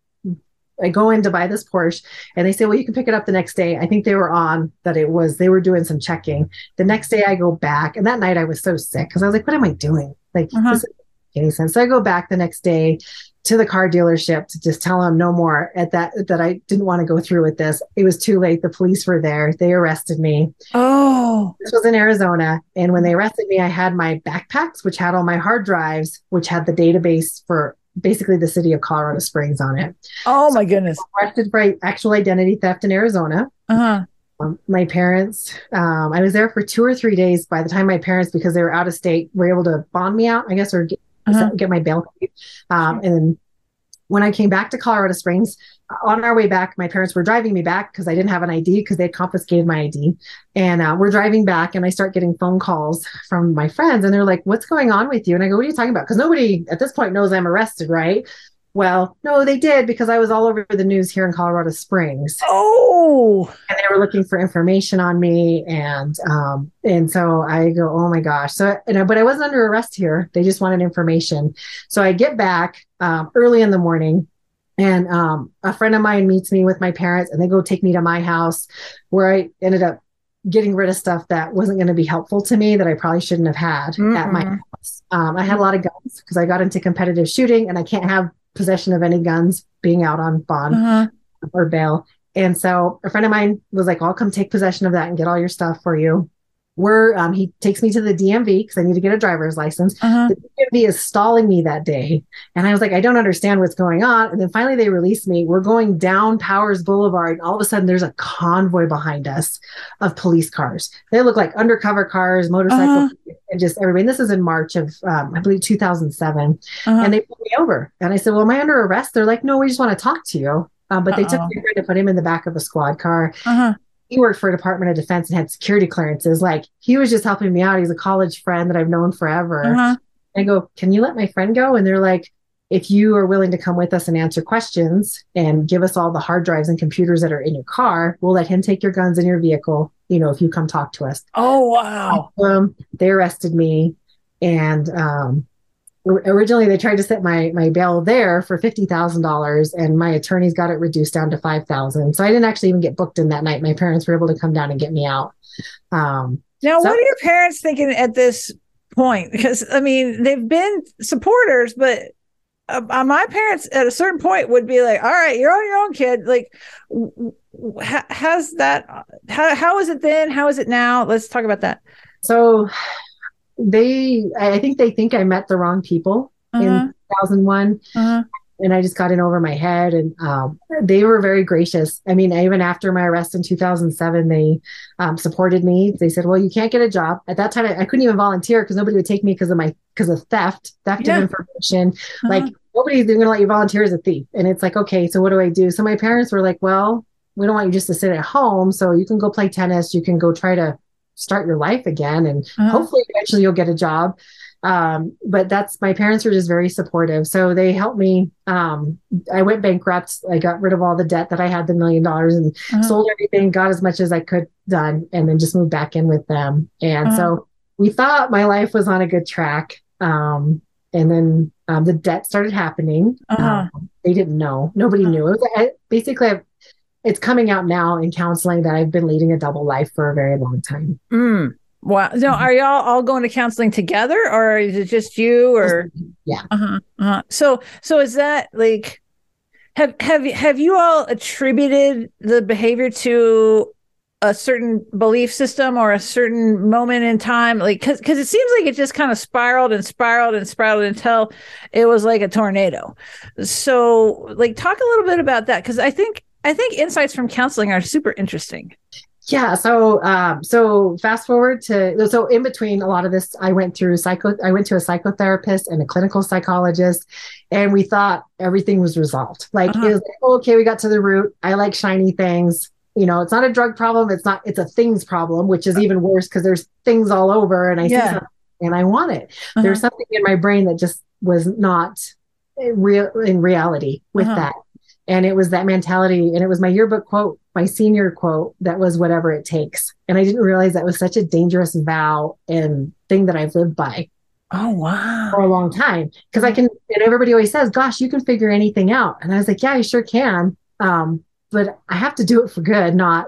I go in to buy this Porsche and they say, well, you can pick it up the next day. I think they were on that it was, they were doing some checking. The next day I go back and that night I was so sick because I was like, what am I doing? Like, Uh-huh. this doesn't make any sense. So I go back the next day to the car dealership to just tell them no more at that, that I didn't want to go through with this. It was too late. The police were there. They arrested me. Oh. This was in Arizona. And when they arrested me, I had my backpacks, which had all my hard drives, which had the database for basically the city of Colorado Springs on it. Oh my goodness. Arrested for actual identity theft in Arizona. Uh-huh. Um, my parents, um, I was there for two or three days. By the time my parents, because they were out of state, were able to bond me out, I guess, or get, Uh-huh. get my bail. Um, and when I came back to Colorado Springs, on our way back, my parents were driving me back because I didn't have an ID because they had confiscated my ID. And uh, we're driving back, and I start getting phone calls from my friends, and they're like, "What's going on with you?" And I go, "What are you talking about?" Because nobody at this point knows I'm arrested, right? Well, no, they did because I was all over the news here in Colorado Springs. Oh. and they were looking for information on me and um and so i go oh my gosh. So you know but i wasn't under arrest here. They just wanted information. So i get back um, early in the morning and um a friend of mine meets me with my parents and they go take me to my house where i ended up getting rid of stuff that wasn't going to be helpful to me that i probably shouldn't have had at my house. Um, i had a lot of guns because i got into competitive shooting and i can't have possession of any guns being out on bond Uh-huh. or bail. And so a friend of mine was like, I'll come take possession of that and get all your stuff for you. We're um, he takes me to the DMV because I need to get a driver's license. Uh-huh. The DMV is stalling me that day. And I was like, I don't understand what's going on. And then finally they release me. We're going down Powers Boulevard. And all of a sudden there's a convoy behind us of police cars. They look like undercover cars, motorcycles, and just everybody. And this is in March of um, I believe 2007 Uh-huh. and they pulled me over. And I said, Well, am I under arrest? They're like, No, we just want to talk to you. Um, but they took me to put him in the back of a squad car. Uh-huh. He worked for a Department of Defense and had security clearances. Like he was just helping me out. He's a college friend that I've known forever. Uh-huh. I go, Can you let my friend go? And they're like, if you are willing to come with us and answer questions and give us all the hard drives and computers that are in your car, we'll let him take your guns in your vehicle, you know, if you come talk to us Oh wow. um, they arrested me and um, originally they tried to set my my bail there for $50000 and my attorneys got it reduced down to 5000 so i didn't actually even get booked in that night my parents were able to come down and get me out um, Now, So- what are your parents thinking at this point? Because I mean, they've been supporters, but uh, uh, my parents at a certain point would be like, "All right, you're on your own, kid." Like, w- w- ha- that? How how is it then? How is it now? Let's talk about that. so they i think they think i met the wrong people Uh-huh, in 2001 uh-huh, and I just got in over my head. And um, they were very gracious. I mean, even after my arrest in 2007, they um, supported me. They said, "Well, you can't get a job." At that time, I, I couldn't even volunteer because nobody would take me because of my because of theft, theft Yeah. of information. uh-huh. Like nobody's going to let you volunteer as a thief. And it's like, okay, so what do I do? So my parents were like, "Well, we don't want you just to sit at home. So you can go play tennis. You can go try to start your life again, and Uh-huh. hopefully eventually you'll get a job." um but that's my parents were just very supportive so they helped me um i went bankrupt i got rid of all the debt that i had the million dollars and Uh-huh. sold everything got as much as i could done and then just moved back in with them and Uh-huh. so we thought my life was on a good track um and then um, the debt started happening Uh-huh. um, they didn't know nobody Uh-huh. knew it was I, basically I've, it's coming out now in counseling that i've been leading a double life for a very long time Mm. Wow. No, Mhm. are y'all all going to counseling together, or is it just you? Or yeah uh-huh, uh-huh. so so is that like have have have you all attributed the behavior to a certain belief system or a certain moment in time like because because it seems like it just kind of spiraled and spiraled and spiraled until it was like a tornado so like talk a little bit about that because i think i think insights from counseling are super interesting yeah so um so fast forward to so in between a lot of this i went through psycho i went to a psychotherapist and a clinical psychologist and we thought everything was resolved like uh-huh. it was like, oh, okay we got to the root i like shiny things you know it's not a drug problem it's not it's a things problem which is even worse because there's things all over and i yeah. see something and i want it uh-huh. there's something in my brain that just was not real in reality with uh-huh. that and it was that mentality and it was my yearbook quote my senior quote that was whatever it takes and i didn't realize that was such a dangerous vow and thing that i've lived by Oh wow. For a long time. Because I can and everybody always says, gosh, you can figure anything out. And I was like, Yeah, I sure can. Um, but I have to do it for good, not,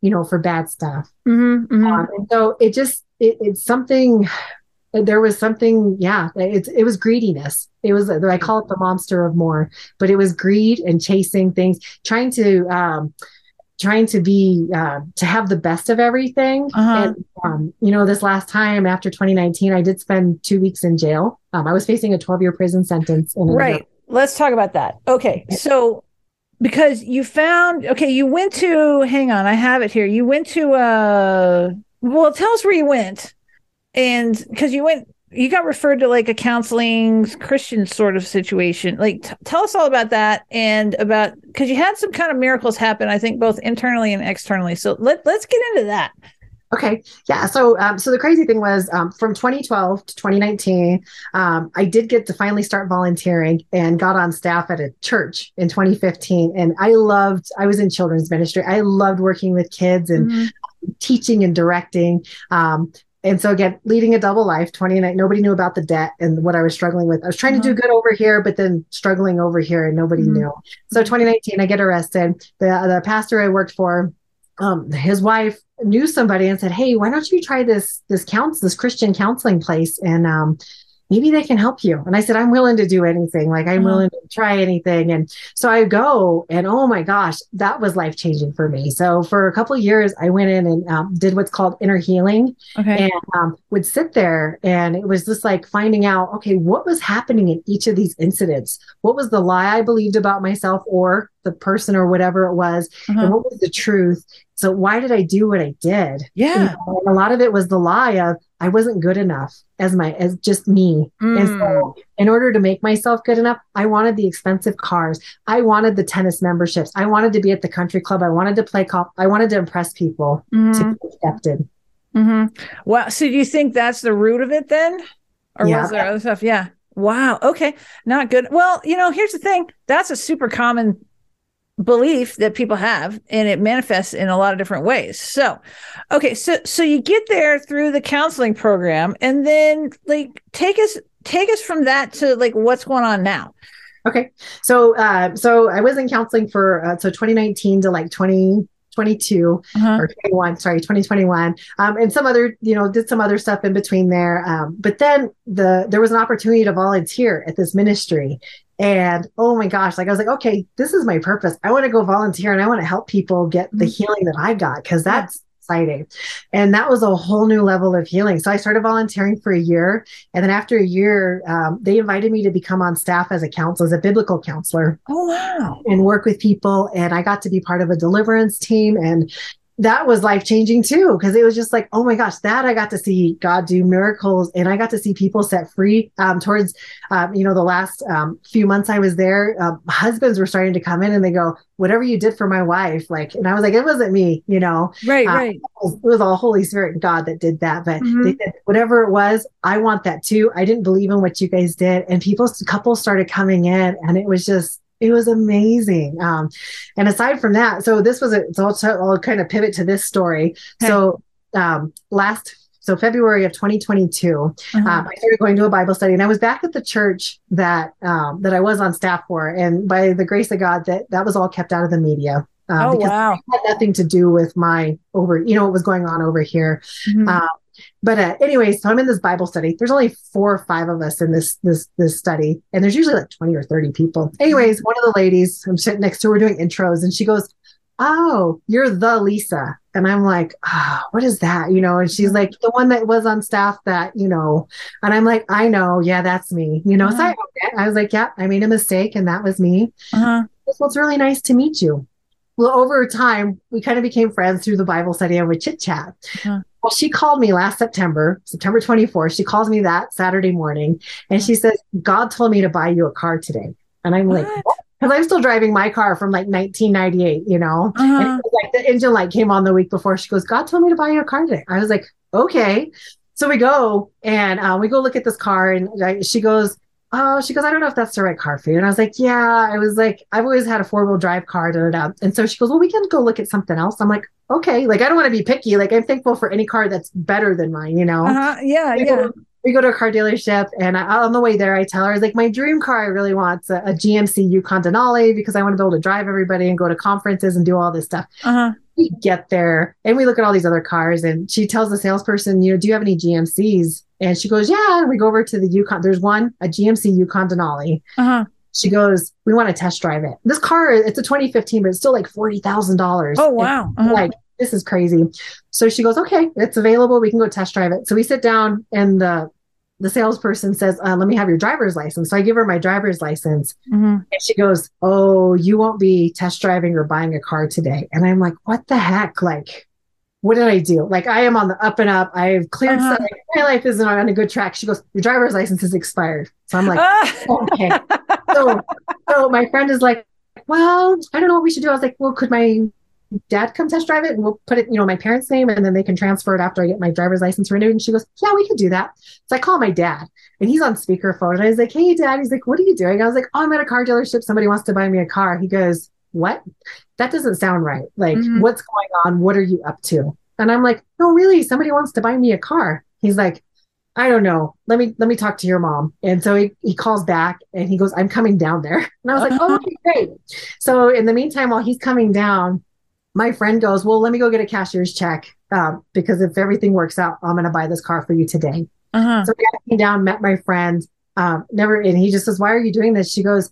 you know, for bad stuff. Mm-hmm, mm-hmm. Um, and so it just, it, it's something, there was something, yeah, it, it was greediness. It was, I call it the monster of more, but it was greed and chasing things, trying to, um, trying to be uh, to have the best of everything. Uh-huh. and um, you know this last time after 2019 i did spend two weeks in jail. Um, i was facing a 12 year prison sentence right. let's talk about that. Okay so because you found okay you went to hang on i have it here. You went to uh well tell us where you went and because you went you got referred to like a counseling christian sort of situation like t- tell us all about that and about because you had some kind of miracles happen i think both internally and externally so let, let's get into that Okay. Yeah. So, um, so the crazy thing was um, from 2012 to 2019, um, I did get to finally start volunteering and got on staff at a church in 2015. And I loved, I was in children's ministry. I loved working with kids and mm-hmm. teaching and directing. And so again, leading a double life, 29, nobody knew about the debt and what I was struggling with. I was trying mm-hmm. to do mm-hmm. good over here, but then struggling over here and nobody mm-hmm. knew. So 2019, I get arrested. The, the pastor I worked for, um, his wife knew somebody and said, "Hey, why don't you try this this counts this Christian counseling place and um, maybe they can help you. And I said, I'm willing to do anything. Like I'm mm-hmm. willing to try anything. And so I go and oh my gosh, that was life changing for me. So for a couple years, I went in and um, did what's called inner healing okay. and um, would sit there. And it was just like finding out, okay, what was happening in each of these incidents? What was the lie I believed about myself or the person or whatever it was? And what was the truth? So why did I do what I did? Yeah. You know, a lot of it was the lie of I wasn't good enough as my as just me. Mm. And so mm. in order to make myself good enough, I wanted the expensive cars. I wanted the tennis memberships. I wanted to be at the country club. I wanted to play golf. I wanted to impress people mm. to be accepted. Mm-hmm. Well, so do you think that's the root of it then? Or yeah. was there other stuff? Yeah. Wow. Okay. Not good. Well, you know, here's the thing. That's a super common belief that people have and it manifests in a lot of different ways. So okay so so you get there through the counseling program and then like take us take us from that to like what's going on now. Okay so uh so i was in counseling for uh, so 2019 to like 2022 uh-huh. or 21 sorry 2021 um, and some other you know did some other stuff in between there. Um, but then the there was an opportunity to volunteer at this ministry and oh my gosh, like I was like, okay, this is my purpose. I want to go volunteer and I want to help people get the mm-hmm. healing that I got because that's exciting. And that was a whole new level of healing. So I started volunteering for a year. And then after a year, um, they invited me to become on staff as a counselor, as a biblical counselor. Oh, wow. And work with people. And I got to be part of a deliverance team. And that was life changing too because it was just like oh my gosh that i got to see god do miracles and i got to see people set free. Um, towards um, you know the last um, few months i was there um, husbands were starting to come in and they go whatever you did for my wife like and i was like it wasn't me you know? Right uh, right. it was, it was, all holy spirit and god that did that but mm-hmm. they said whatever it was i want that too. I didn't believe in what you guys did. And people couples started coming in and it was just it was amazing. Um, and aside from that, so this was a, so I'll, I'll kind of pivot to this story. Okay. So um, last, so February of 2022, uh-huh. um, I started going to a Bible study, and I was back at the church that um, that I was on staff for, and by the grace of God, that that was all kept out of the media. Um, oh, because wow. it had nothing to do with my over, you know, what was going on over here. Mm-hmm. Um, but uh, anyways, so I'm in this Bible study. There's only four or five of us in this this this study, and there's usually like 20 or 30 people. Anyways, one of the ladies I'm sitting next to, we're doing intros, and she goes, "Oh, you're the Lisa." And I'm like, ah, what is that? You know, and she's like, the one that was on staff that, you know, and I'm like, I know, yeah, that's me. You know, uh-huh. so I, uh-huh. I was like, yeah, I made a mistake and that was me. Uh-huh. Well, it's really nice to meet you. Well, over time, we kind of became friends through the Bible study and we chit chat. Uh-huh. Well, she called me last September, September 24th. She calls me that Saturday morning and she says, God told me to buy you a car today. And I'm what? like, because I'm still driving my car from like 1998, you know, uh-huh. like the engine light came on the week before. She goes, God told me to buy you a car today. I was like, okay. So we go and uh, we go look at this car, and I, she goes, oh, she goes, I don't know if that's the right car for you. And I was like, yeah. I was like, I've always had a four wheel drive car. Da, da, da. And so she goes, well, we can go look at something else. I'm like, okay. Like, I don't want to be picky. Like, I'm thankful for any car that's better than mine, you know? Uh-huh. Yeah. We yeah. Go, we go to a car dealership and I, on the way there, I tell her, I was like, my dream car I really want a, a, GMC Yukon Denali because I want to be able to drive everybody and go to conferences and do all this stuff. Uh-huh. We get there and we look at all these other cars and she tells the salesperson, you know, do you have any GMCs? And she goes, yeah. And we go over to the Yukon. There's one, a GMC Yukon Denali. Uh-huh. She goes, we want to test drive it. This car, it's a 2015, but it's still like $40,000. Oh, wow. Uh-huh. Like, this is crazy. So she goes, okay, it's available. We can go test drive it. So we sit down and the the salesperson says, uh, let me have your driver's license. So I give her my driver's license mm-hmm. and she goes, oh, you won't be test driving or buying a car today. And I'm like, what the heck? Like, what did I do? Like, I am on the up and up. I've cleared uh-huh. stuff. My life isn't on a good track. She goes, your driver's license is expired. So I'm like, okay. So, so my friend is like, well, I don't know what we should do. I was like, well, could my dad come test drive it and we'll put it, you know, my parents' name and then they can transfer it after I get my driver's license renewed. And she goes, Yeah, we can do that. So I call my dad and he's on speakerphone. And I was like, Hey, dad. He's like, What are you doing? I was like, Oh, I'm at a car dealership. Somebody wants to buy me a car. He goes, What? That doesn't sound right. Like, mm-hmm. what's going on? What are you up to? And I'm like, No, really? Somebody wants to buy me a car. He's like, I don't know. Let me let me talk to your mom. And so he, he calls back and he goes, I'm coming down there. And I was like, Oh, okay, great. So in the meantime, while he's coming down, my friend goes, Well, let me go get a cashier's check um, because if everything works out, I'm going to buy this car for you today. Uh-huh. So I came down, met my friend, um, never, and he just says, Why are you doing this? She goes,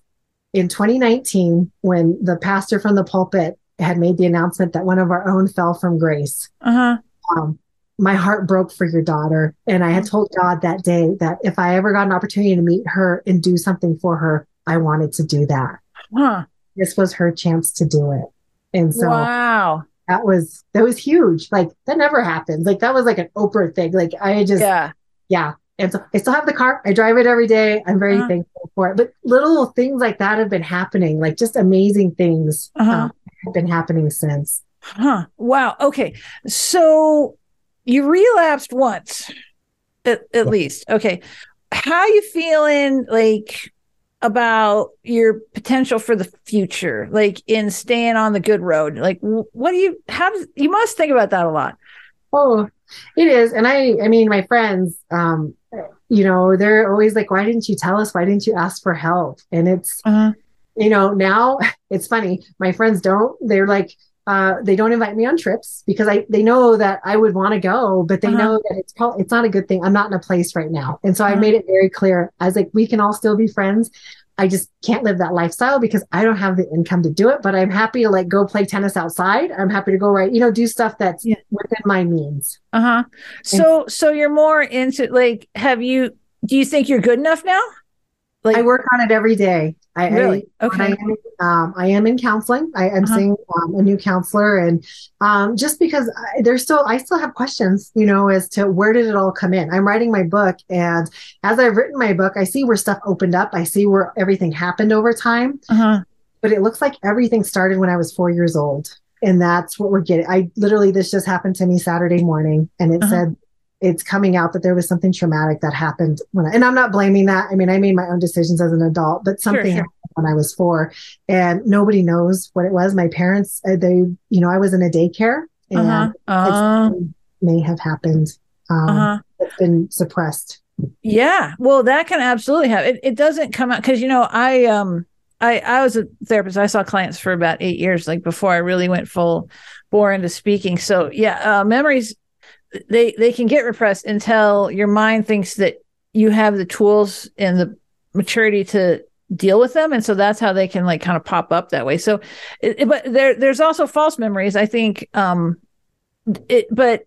In 2019, when the pastor from the pulpit had made the announcement that one of our own fell from grace, uh-huh. um, my heart broke for your daughter. And I had mm-hmm. told God that day that if I ever got an opportunity to meet her and do something for her, I wanted to do that. Huh. This was her chance to do it. And so wow. that was that was huge. Like that never happens. Like that was like an Oprah thing. Like I just yeah. Yeah. And so I still have the car. I drive it every day. I'm very uh-huh. thankful for it. But little things like that have been happening, like just amazing things uh-huh. um, have been happening since. Huh. Wow. Okay. So you relapsed once, at, at least. Okay. How you feeling like about your potential for the future, like in staying on the good road? Like, what do you, how does, you must think about that a lot. Oh, it is. And I, I mean, my friends, um, you know, they're always like, why didn't you tell us? Why didn't you ask for help? And it's, uh-huh. you know, now it's funny. My friends don't, they're like, uh, they don't invite me on trips because I they know that I would want to go, but they uh-huh. know that it's probably it's not a good thing. I'm not in a place right now, and so uh-huh. I made it very clear. I was like, we can all still be friends. I just can't live that lifestyle because I don't have the income to do it. But I'm happy to like go play tennis outside. I'm happy to go right, you know, do stuff that's yeah. within my means. Uh huh. So and, so you're more into like, have you? Do you think you're good enough now? Like I work on it every day. I really I, okay. I am, um, I am in counseling. I am uh-huh. seeing um, a new counselor, and um, just because I, there's still, I still have questions, you know, as to where did it all come in. I'm writing my book, and as I've written my book, I see where stuff opened up. I see where everything happened over time. Uh-huh. But it looks like everything started when I was four years old, and that's what we're getting. I literally this just happened to me Saturday morning, and it uh-huh. said it's coming out that there was something traumatic that happened when I, and I'm not blaming that. I mean, I made my own decisions as an adult, but something sure, sure. happened when I was four and nobody knows what it was. My parents, uh, they, you know, I was in a daycare and uh-huh. uh, may have happened. Um, uh-huh. It's been suppressed. Yeah. Well, that can absolutely happen. it. It doesn't come out because, you know, I, um, I, I was a therapist. I saw clients for about eight years, like before I really went full bore into speaking. So yeah, uh, memories they they can get repressed until your mind thinks that you have the tools and the maturity to deal with them and so that's how they can like kind of pop up that way so it, but there there's also false memories i think um it, but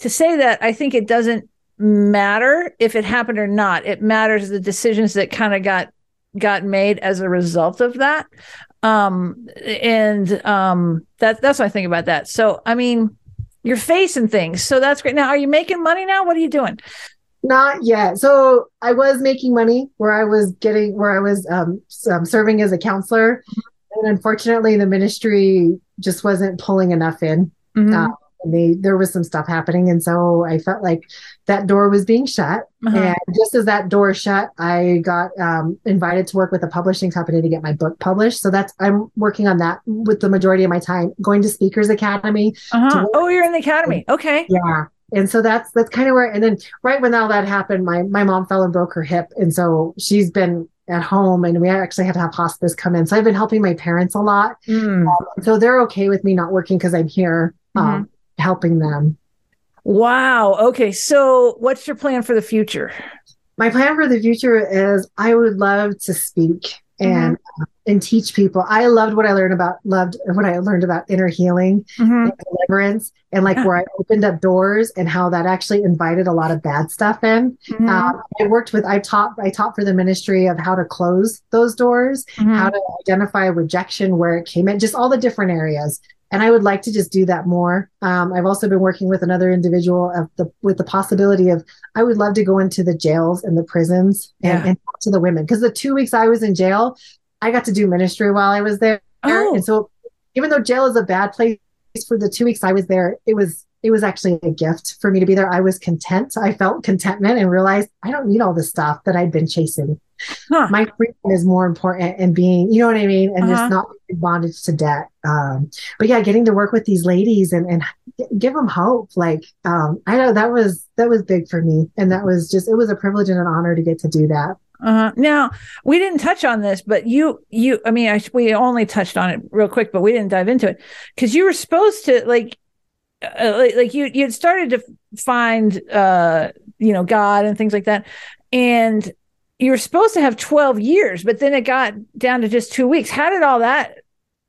to say that, I think it doesn't matter if it happened or not. It matters the decisions that kind of got got made as a result of that. Um, and um, that that's what I think about that. So, I mean, you're facing things, so that's great. Now, are you making money now? What are you doing? Not yet. So I was making money where I was getting where I was um, um, serving as a counselor, and unfortunately, the ministry just wasn't pulling enough in. Mhm. Uh, and they there was some stuff happening, and so I felt like that door was being shut. Uh-huh. And just as that door shut, I got um, invited to work with a publishing company to get my book published. So that's I'm working on that with the majority of my time. Going to Speakers Academy, Uh-huh. to- Oh, you're in the academy. Okay. yeah. And so that's that's kind of where and then right when all that happened, my my mom fell and broke her hip. And so she's been at home and we actually had to have hospice come in. So I've been helping my parents a lot. Mm. So they're okay with me not working because I'm here um, helping them. Wow. Okay. So, what's your plan for the future? My plan for the future is I would love to speak and uh, and teach people. I loved what I learned about loved what I learned about inner healing Mhm. and deliverance and like Yeah. where I opened up doors and how that actually invited a lot of bad stuff in. Mhm. Um, I worked with, I taught, I taught for the ministry of how to close those doors, how to identify rejection where it came in, just all the different areas. And I would like to just do that more. Um, I've also been working with another individual of the with the possibility of I would love to go into the jails and the prisons and, Yeah. and talk to the women because the two weeks I was in jail, I got to do ministry while I was there. Oh. And so even though jail is a bad place for the two weeks I was there, it was it was actually a gift for me to be there. I was content. I felt contentment and realized I don't need all the stuff that I'd been chasing. Huh. My freedom is more important and being, you know what I mean? And Uh-huh. just not bondage to debt. Um, but yeah, getting to work with these ladies and, and give them hope. Like, um, I know that was, that was big for me. And that was just, it was a privilege and an honor to get to do that. Uh-huh. Now we didn't touch on this, but you, you, I mean, I, we only touched on it real quick, but we didn't dive into it because you were supposed to like, uh, like, like you, you had started to find, uh, you know, God and things like that, and you were supposed to have twelve years, but then it got down to just two weeks. How did all that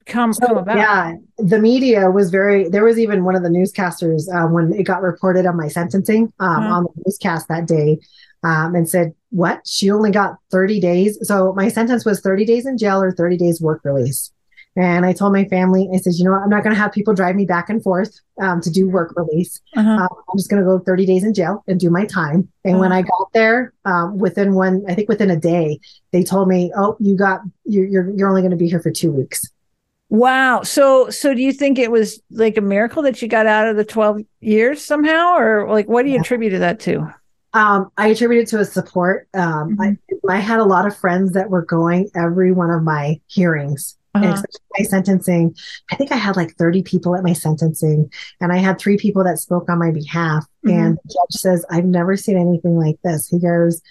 come come about? Yeah, the media was very. There was even one of the newscasters uh, when it got reported on my sentencing um, Uh-huh. on the newscast that day, um, and said, "What? She only got 30 days. So my sentence was 30 days in jail or 30 days work release." And I told my family, I said, "You know what? I'm not going to have people drive me back and forth um, to do work release. Uh-huh. Um, I'm just going to go 30 days in jail and do my time. And when I got there, um, within one, I think within a day, they told me, "Oh, you got you're you're, you're only going to be here for two weeks." Wow. So, so do you think it was like a miracle that you got out of the 12 years somehow? Or like, what do you Yeah. attribute that to? Um, I attribute it to a support. Um, I, I had a lot of friends that were going every one of my hearings, Uh-huh. my sentencing. I think I had like 30 people at my sentencing, and I had three people that spoke on my behalf. Mhm. And the judge says, I've never seen anything like this. He goes,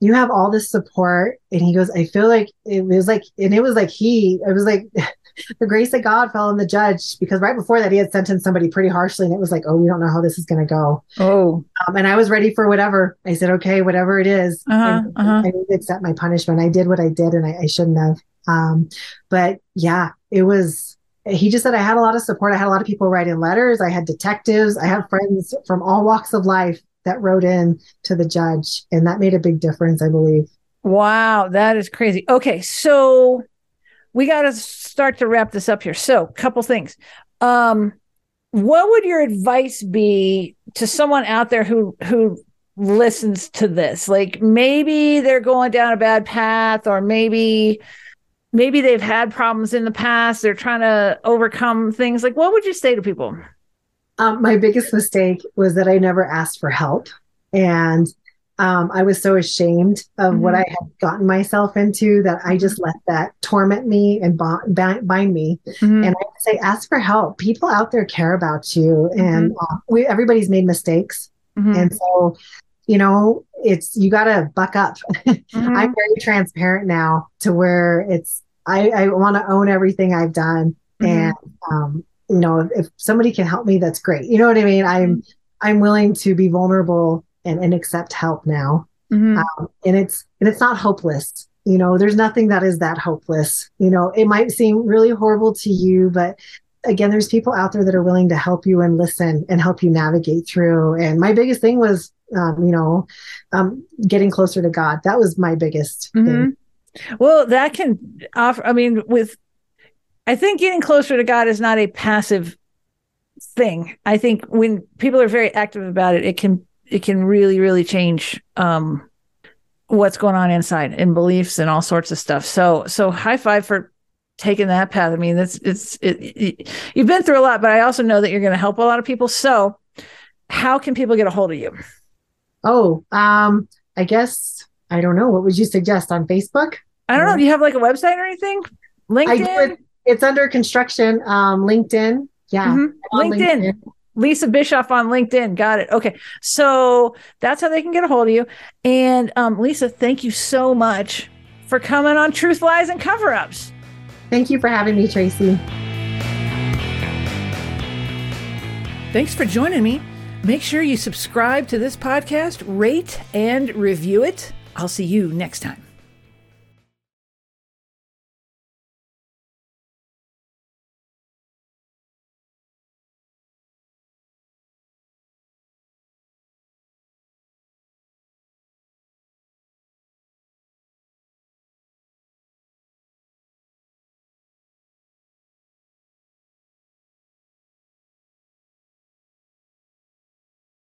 You have all this support. And he goes, I feel like it was like, and it was like he, it was like, the grace of God fell on the judge because right before that he had sentenced somebody pretty harshly and it was like, oh, we don't know how this is going to go. Oh, Um, and I was ready for whatever. I said, okay, whatever it is. Uh-huh, I, uh-huh. I need to accept my punishment. I did what I did and I, I shouldn't have. Um, but yeah, it was, he just said I had a lot of support. I had a lot of people writing letters. I had detectives. I had friends from all walks of life that wrote in to the judge. And that made a big difference, I believe. wow. That is crazy. Okay. So we got to start to wrap this up here. So, couple things. Um, what would your advice be to someone out there who, who, listens to this like maybe they're going down a bad path or maybe maybe they've had problems in the past they're trying to overcome things like what would you say to people Um, my biggest mistake was that I never asked for help. And um, I was so ashamed of what Mhm. I had gotten myself into that I just let that torment me and bind, bind me. Mhm. And I would say, ask for help. People out there care about you, and uh, we everybody's made mistakes, Mhm. and so you know it's you got to buck up. Mhm. I'm very transparent now to where it's I, I want to own everything I've done, Mhm. and um, you know if, if somebody can help me, that's great. You know what I mean? I'm I'm willing to be vulnerable and, and accept help now Mhm. um, and it's and it's not hopeless you know there's nothing that is that hopeless you know it might seem really horrible to you but again, there's people out there that are willing to help you and listen and help you navigate through. And my biggest thing was, um, you know, um, getting closer to God. That was my biggest mm-hmm. thing. Well, that can offer, I mean, with, I think getting closer to God is not a passive thing. I think when people are very active about it, it can, it can really, really change, um, what's going on inside and beliefs and all sorts of stuff. So, so high five for taking that path. I mean, it's, it's, it, it, you've been through a lot, but I also know that you're going to help a lot of people. So how can people get a hold of you? Oh, um, I guess I don't know. What would you suggest on Facebook? I don't know. Do you have like a website or anything? LinkedIn. it's under construction. Um, LinkedIn. Yeah. Mm-hmm. LinkedIn. LinkedIn. Lisa Bischoff on LinkedIn. Got it. Okay. So that's how they can get a hold of you. And um, Lisa, thank you so much for coming on Truth, Lies, and Cover Ups. Thank you for having me, Traci. Thanks for joining me. Make sure you subscribe to this podcast, rate, and review it. I'll see you next time.